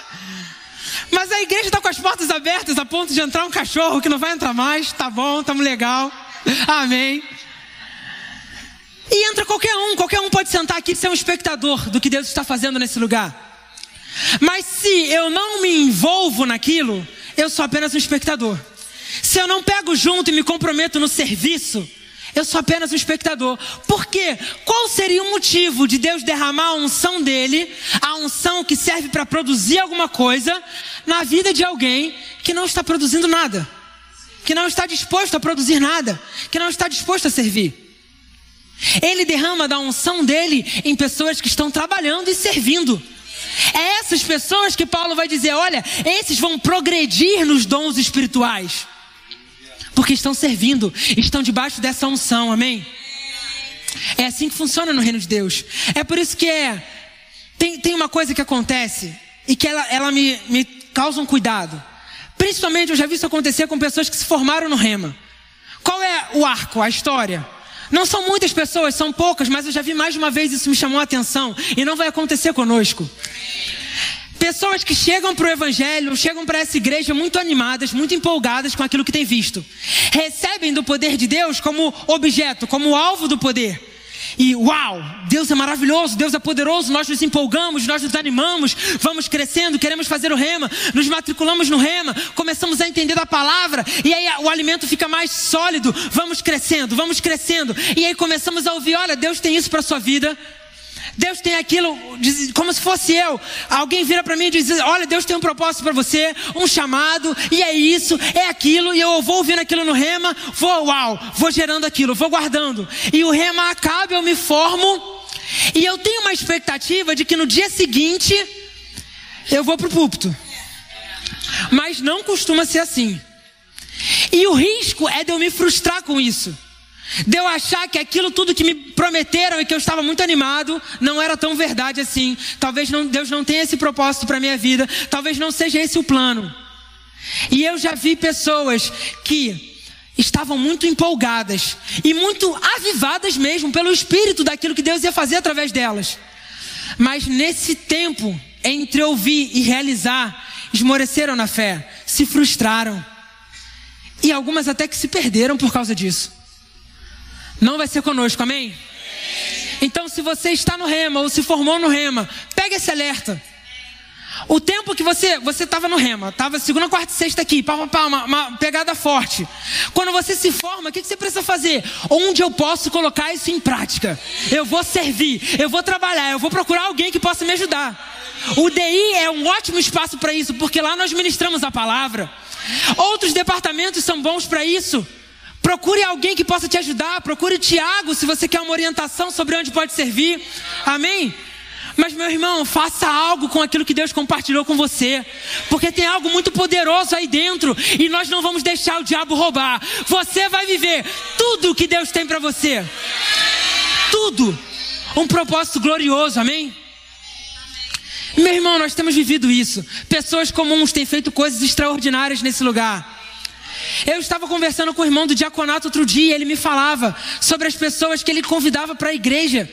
[LAUGHS] Mas a igreja está com as portas abertas a ponto de entrar um cachorro que não vai entrar mais. Tá bom, estamos legal. Amém. E entra qualquer um, qualquer um pode sentar aqui e ser um espectador do que Deus está fazendo nesse lugar. Mas se eu não me envolvo naquilo, eu sou apenas um espectador. Se eu não pego junto e me comprometo no serviço, eu sou apenas um espectador. Por quê? Qual seria o motivo de Deus derramar a unção dele, a unção que serve para produzir alguma coisa, na vida de alguém que não está produzindo nada, que não está disposto a produzir nada, que não está disposto a servir? Ele derrama da unção dele em pessoas que estão trabalhando e servindo. É essas pessoas que Paulo vai dizer: olha, esses vão progredir nos dons espirituais porque estão servindo, estão debaixo dessa unção, amém? É assim que funciona no reino de Deus. É por isso que é. Tem, tem uma coisa que acontece e que ela, ela me, me causa um cuidado. Principalmente eu já vi isso acontecer com pessoas que se formaram no rema. Qual é o arco, a história? Não são muitas pessoas, são poucas, mas eu já vi mais de uma vez isso me chamou a atenção e não vai acontecer conosco. Pessoas que chegam para o Evangelho, chegam para essa igreja muito animadas, muito empolgadas com aquilo que têm visto. Recebem do poder de Deus como objeto, como alvo do poder. E uau, Deus é maravilhoso, Deus é poderoso, nós nos empolgamos, nós nos animamos, vamos crescendo, queremos fazer o rema, nos matriculamos no rema, começamos a entender da palavra, e aí o alimento fica mais sólido, vamos crescendo, vamos crescendo, e aí começamos a ouvir: olha, Deus tem isso para a sua vida, Deus tem aquilo, como se fosse eu. Alguém vira para mim e diz: Olha, Deus tem um propósito para você, um chamado, e é isso, é aquilo, e eu vou ouvindo aquilo no rema, vou, uau, vou gerando aquilo, vou guardando. E o rema acaba, eu me formo, e eu tenho uma expectativa de que no dia seguinte eu vou para o púlpito. Mas não costuma ser assim. E o risco é de eu me frustrar com isso. De eu achar que aquilo tudo que me prometeram e que eu estava muito animado não era tão verdade assim. Talvez não, Deus não tenha esse propósito para minha vida. Talvez não seja esse o plano. E eu já vi pessoas que estavam muito empolgadas e muito avivadas mesmo pelo espírito daquilo que Deus ia fazer através delas. Mas nesse tempo entre ouvir e realizar, esmoreceram na fé, se frustraram. E algumas até que se perderam por causa disso. Não vai ser conosco, amém? Então, se você está no rema ou se formou no rema, pega esse alerta. O tempo que você você estava no rema, estava segunda, quarta e sexta aqui, pá, pá, pá, uma, uma, pegada forte. Quando você se forma, o que, que você precisa fazer? Onde eu posso colocar isso em prática? Eu vou servir, eu vou trabalhar, eu vou procurar alguém que possa me ajudar. O DI é um ótimo espaço para isso, porque lá nós ministramos a palavra. Outros departamentos são bons para isso. Procure alguém que possa te ajudar. Procure o Tiago se você quer uma orientação sobre onde pode servir. Amém? Mas, meu irmão, faça algo com aquilo que Deus compartilhou com você. Porque tem algo muito poderoso aí dentro. E nós não vamos deixar o diabo roubar. Você vai viver tudo o que Deus tem para você. Tudo. Um propósito glorioso, amém? Meu irmão, nós temos vivido isso. Pessoas comuns têm feito coisas extraordinárias nesse lugar. Eu estava conversando com o irmão do diaconato outro dia, ele me falava sobre as pessoas que ele convidava para a igreja,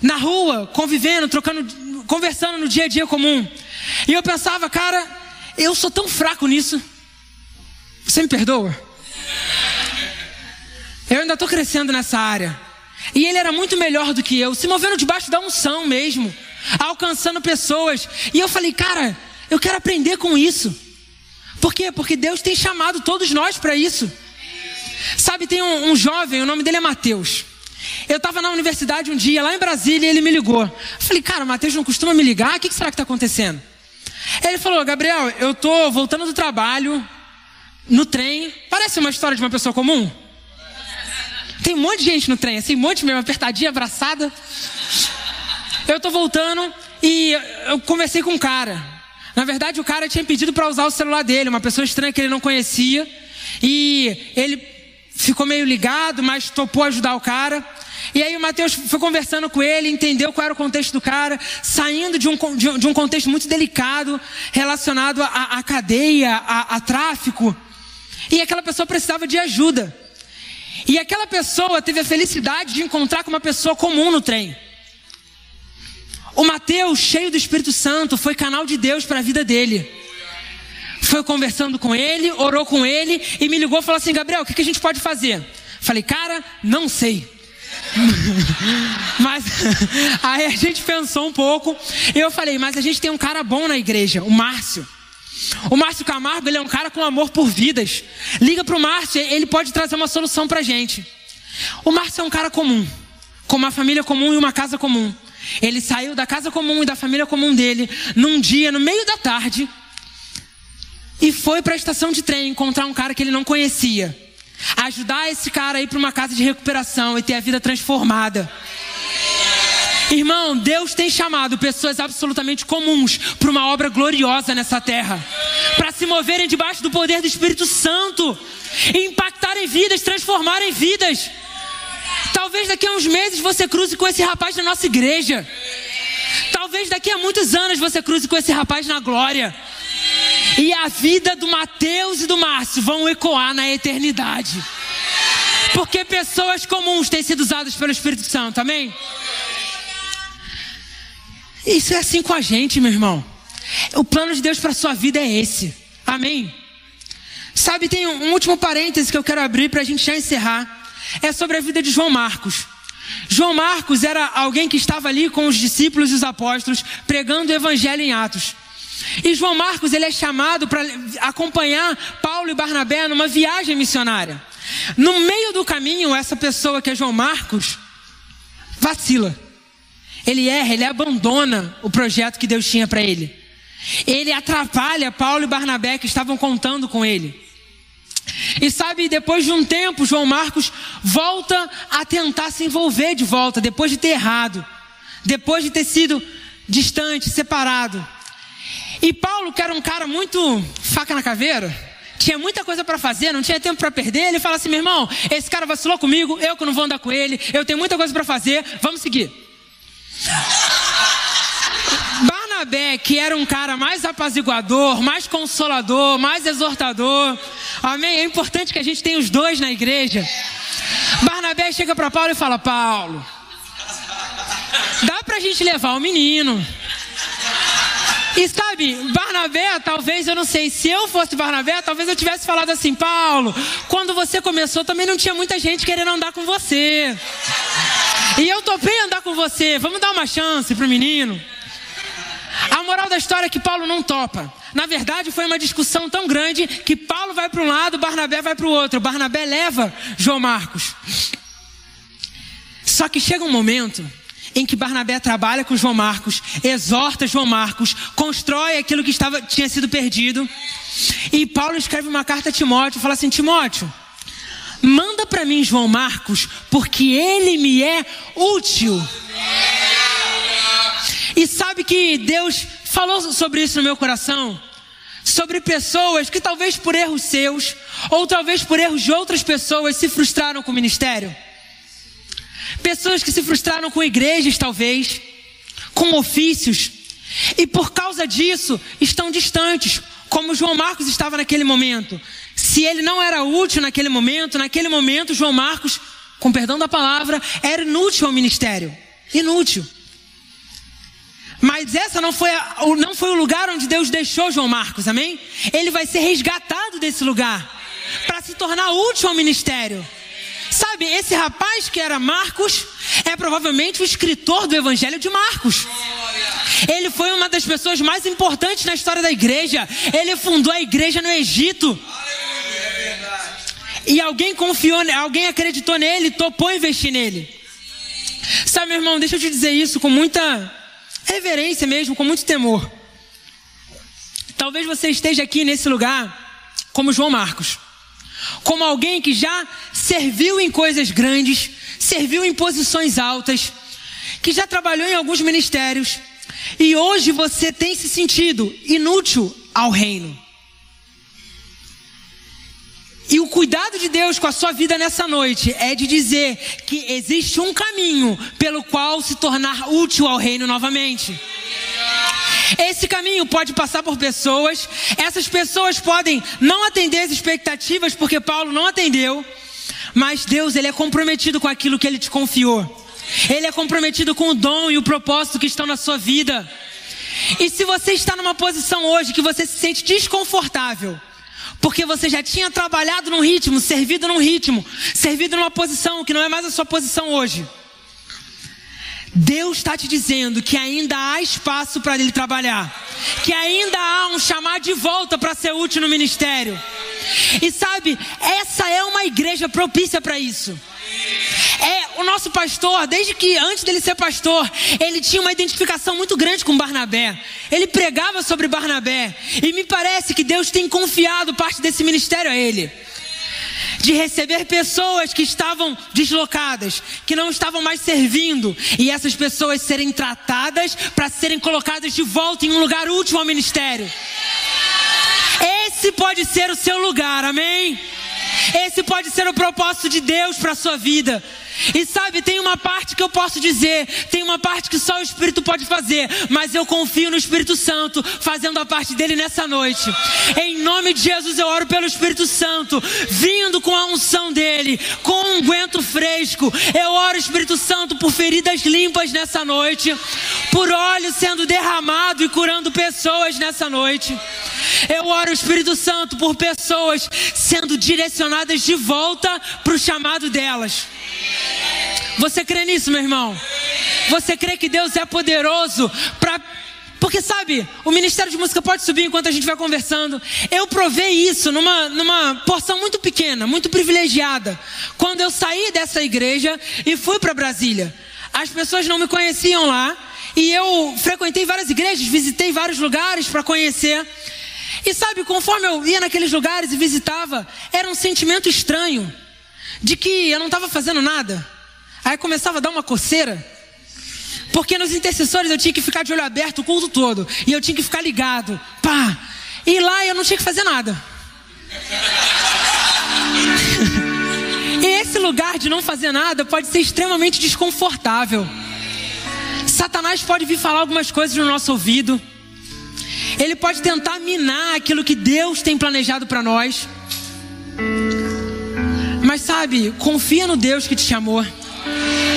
na rua, convivendo, trocando, conversando no dia a dia comum. E eu pensava, cara, eu sou tão fraco nisso. Você me perdoa? Eu ainda estou crescendo nessa área. E ele era muito melhor do que eu, se movendo debaixo da unção mesmo alcançando pessoas. E eu falei, cara, eu quero aprender com isso. Por quê? Porque Deus tem chamado todos nós para isso. Sabe, tem um, um, jovem, o nome dele é Mateus. Eu estava na universidade um dia, lá em Brasília, e ele me ligou. Eu falei, cara, o Mateus não costuma me ligar, o que, que será que está acontecendo? Ele falou, Gabriel, eu estou voltando do trabalho, no trem. Parece uma história de uma pessoa comum? Tem um monte de gente no trem, assim, um monte mesmo, apertadinha, abraçada. Eu tô voltando e eu conversei com um cara. Na verdade, o cara tinha pedido para usar o celular dele, uma pessoa estranha que ele não conhecia. E ele ficou meio ligado, mas topou ajudar o cara. E aí o Mateus foi conversando com ele, entendeu qual era o contexto do cara, saindo de um, de um contexto muito delicado, relacionado à cadeia, a, a tráfico. E aquela pessoa precisava de ajuda. E aquela pessoa teve a felicidade de encontrar com uma pessoa comum no trem. O Mateus, cheio do Espírito Santo, foi canal de Deus para a vida dele. Foi conversando com ele, orou com ele e me ligou e falou assim: Gabriel, o que, que a gente pode fazer? Falei, cara, não sei. [LAUGHS] mas [LAUGHS] aí a gente pensou um pouco. Eu falei, mas a gente tem um cara bom na igreja, o Márcio. O Márcio Camargo, ele é um cara com amor por vidas. Liga para o Márcio, ele pode trazer uma solução para gente. O Márcio é um cara comum, com uma família comum e uma casa comum. Ele saiu da casa comum e da família comum dele num dia, no meio da tarde, e foi para a estação de trem encontrar um cara que ele não conhecia. Ajudar esse cara a ir para uma casa de recuperação e ter a vida transformada. Irmão, Deus tem chamado pessoas absolutamente comuns para uma obra gloriosa nessa terra. Para se moverem debaixo do poder do Espírito Santo, impactarem vidas, transformarem vidas. Talvez daqui a uns meses você cruze com esse rapaz na nossa igreja. Talvez daqui a muitos anos você cruze com esse rapaz na glória. E a vida do Mateus e do Márcio vão ecoar na eternidade. Porque pessoas comuns têm sido usadas pelo Espírito Santo, amém? Isso é assim com a gente, meu irmão. O plano de Deus para sua vida é esse. Amém? Sabe, tem um último parêntese que eu quero abrir para a gente já encerrar é sobre a vida de João Marcos. João Marcos era alguém que estava ali com os discípulos e os apóstolos pregando o evangelho em Atos. E João Marcos ele é chamado para acompanhar Paulo e Barnabé numa viagem missionária. No meio do caminho, essa pessoa que é João Marcos vacila. Ele erra, ele abandona o projeto que Deus tinha para ele. Ele atrapalha Paulo e Barnabé que estavam contando com ele. E sabe, depois de um tempo, João Marcos volta a tentar se envolver de volta, depois de ter errado, depois de ter sido distante, separado. E Paulo, que era um cara muito faca na caveira, tinha muita coisa para fazer, não tinha tempo para perder. Ele fala assim: meu irmão, esse cara vacilou comigo, eu que não vou andar com ele, eu tenho muita coisa para fazer, vamos seguir. Barnabé, que era um cara mais apaziguador, mais consolador, mais exortador. Amém? É importante que a gente tenha os dois na igreja. Barnabé chega para Paulo e fala: Paulo, dá para a gente levar o menino. E sabe, Barnabé, talvez, eu não sei, se eu fosse Barnabé, talvez eu tivesse falado assim, Paulo, quando você começou também não tinha muita gente querendo andar com você. E eu topei andar com você, vamos dar uma chance pro menino. A moral da história é que Paulo não topa. Na verdade, foi uma discussão tão grande que Paulo vai para um lado, Barnabé vai para o outro. Barnabé leva João Marcos. Só que chega um momento em que Barnabé trabalha com João Marcos, exorta João Marcos, constrói aquilo que estava, tinha sido perdido. E Paulo escreve uma carta a Timóteo, fala assim: Timóteo, manda para mim João Marcos, porque ele me é útil. E sabe que Deus falou sobre isso no meu coração? Sobre pessoas que talvez por erros seus, ou talvez por erros de outras pessoas, se frustraram com o ministério. Pessoas que se frustraram com igrejas, talvez, com ofícios, e por causa disso estão distantes, como João Marcos estava naquele momento. Se ele não era útil naquele momento, naquele momento João Marcos, com perdão da palavra, era inútil ao ministério. Inútil. Mas essa não foi, a, não foi o lugar onde Deus deixou João Marcos, amém? Ele vai ser resgatado desse lugar para se tornar útil ao ministério. Sabe, esse rapaz que era Marcos é provavelmente o escritor do Evangelho de Marcos. Ele foi uma das pessoas mais importantes na história da igreja. Ele fundou a igreja no Egito. E alguém confiou, alguém acreditou nele, topou investir nele. Sabe, meu irmão, deixa eu te dizer isso com muita reverência mesmo, com muito temor. Talvez você esteja aqui nesse lugar como João Marcos, como alguém que já serviu em coisas grandes, serviu em posições altas, que já trabalhou em alguns ministérios, e hoje você tem se sentido inútil ao reino. E o cuidado de Deus com a sua vida nessa noite é de dizer que existe um caminho pelo qual se tornar útil ao reino novamente. Esse caminho pode passar por pessoas, essas pessoas podem não atender as expectativas porque Paulo não atendeu, mas Deus ele é comprometido com aquilo que ele te confiou. Ele é comprometido com o dom e o propósito que estão na sua vida. E se você está numa posição hoje que você se sente desconfortável, porque você já tinha trabalhado num ritmo, servido num ritmo, servido numa posição que não é mais a sua posição hoje. Deus está te dizendo que ainda há espaço para ele trabalhar, que ainda há um chamar de volta para ser útil no ministério. E sabe, essa é uma igreja propícia para isso. O nosso pastor, desde que antes dele ser pastor, ele tinha uma identificação muito grande com Barnabé. Ele pregava sobre Barnabé. E me parece que Deus tem confiado parte desse ministério a ele. De receber pessoas que estavam deslocadas, que não estavam mais servindo, e essas pessoas serem tratadas para serem colocadas de volta em um lugar útil ao ministério. Esse pode ser o seu lugar, amém? Esse pode ser o propósito de Deus para a sua vida. E sabe, tem uma parte que eu posso dizer, tem uma parte que só o Espírito pode fazer, mas eu confio no Espírito Santo fazendo a parte dele nessa noite. Em nome de Jesus eu oro pelo Espírito Santo, vindo com a unção dele, com um guento fresco. Eu oro, Espírito Santo, por feridas limpas nessa noite, por óleo sendo derramado e curando pessoas nessa noite. Eu oro, Espírito Santo, por pessoas sendo direcionadas de volta para o chamado delas. Você crê nisso, meu irmão? Você crê que Deus é poderoso para porque sabe, o Ministério de Música pode subir enquanto a gente vai conversando. Eu provei isso numa, numa porção muito pequena, muito privilegiada. Quando eu saí dessa igreja e fui para Brasília. As pessoas não me conheciam lá. E eu frequentei várias igrejas, visitei vários lugares para conhecer. E sabe, conforme eu ia naqueles lugares e visitava, era um sentimento estranho de que eu não estava fazendo nada. Aí começava a dar uma coceira. Porque nos intercessores eu tinha que ficar de olho aberto o culto todo. E eu tinha que ficar ligado. Pá! E lá eu não tinha que fazer nada. [LAUGHS] e esse lugar de não fazer nada pode ser extremamente desconfortável. Satanás pode vir falar algumas coisas no nosso ouvido. Ele pode tentar minar aquilo que Deus tem planejado para nós. Mas sabe, confia no Deus que te chamou.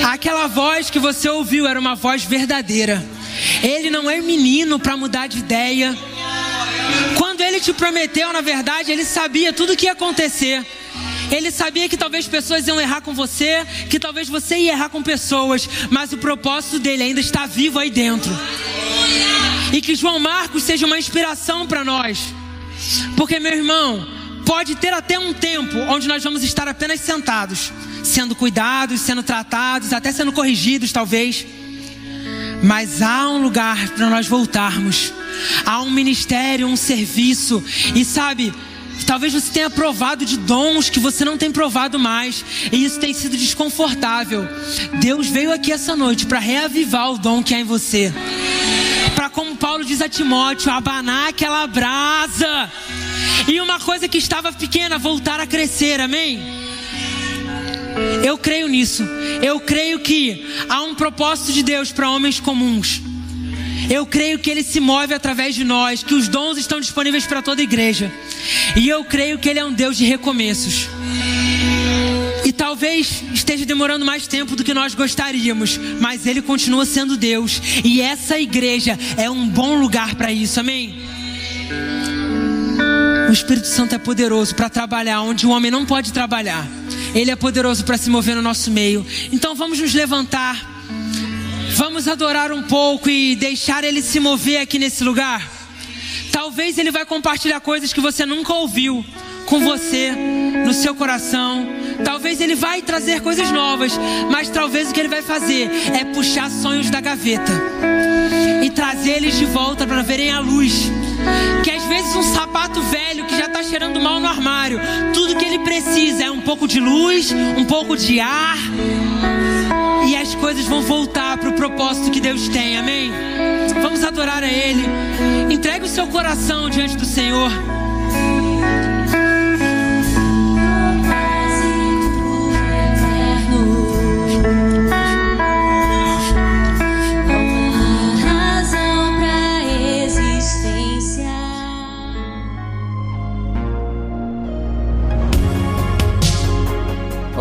Aquela voz que você ouviu era uma voz verdadeira. Ele não é menino para mudar de ideia. Quando ele te prometeu, na verdade, ele sabia tudo o que ia acontecer. Ele sabia que talvez pessoas iam errar com você, que talvez você ia errar com pessoas, mas o propósito dele ainda está vivo aí dentro. E que João Marcos seja uma inspiração para nós. Porque, meu irmão, pode ter até um tempo onde nós vamos estar apenas sentados, sendo cuidados, sendo tratados, até sendo corrigidos, talvez. Mas há um lugar para nós voltarmos. Há um ministério, um serviço. E sabe, Talvez você tenha provado de dons que você não tem provado mais, e isso tem sido desconfortável. Deus veio aqui essa noite para reavivar o dom que há em você. Para, como Paulo diz a Timóteo, abanar aquela brasa. E uma coisa que estava pequena voltar a crescer, amém? Eu creio nisso. Eu creio que há um propósito de Deus para homens comuns. Eu creio que Ele se move através de nós, que os dons estão disponíveis para toda a igreja. E eu creio que Ele é um Deus de recomeços. E talvez esteja demorando mais tempo do que nós gostaríamos, mas Ele continua sendo Deus. E essa igreja é um bom lugar para isso, amém? O Espírito Santo é poderoso para trabalhar onde o homem não pode trabalhar. Ele é poderoso para se mover no nosso meio. Então vamos nos levantar. Vamos adorar um pouco e deixar Ele se mover aqui nesse lugar. Talvez Ele vai compartilhar coisas que você nunca ouviu com você, no seu coração. Talvez Ele vai trazer coisas novas, mas talvez o que Ele vai fazer é puxar sonhos da gaveta e trazer eles de volta para verem a luz. Que às vezes um sapato velho que já está cheirando mal no armário, tudo que ele precisa é um pouco de luz, um pouco de ar e as coisas vão voltar para o propósito que Deus tem, amém? Vamos adorar a Ele. Entregue o seu coração diante do Senhor.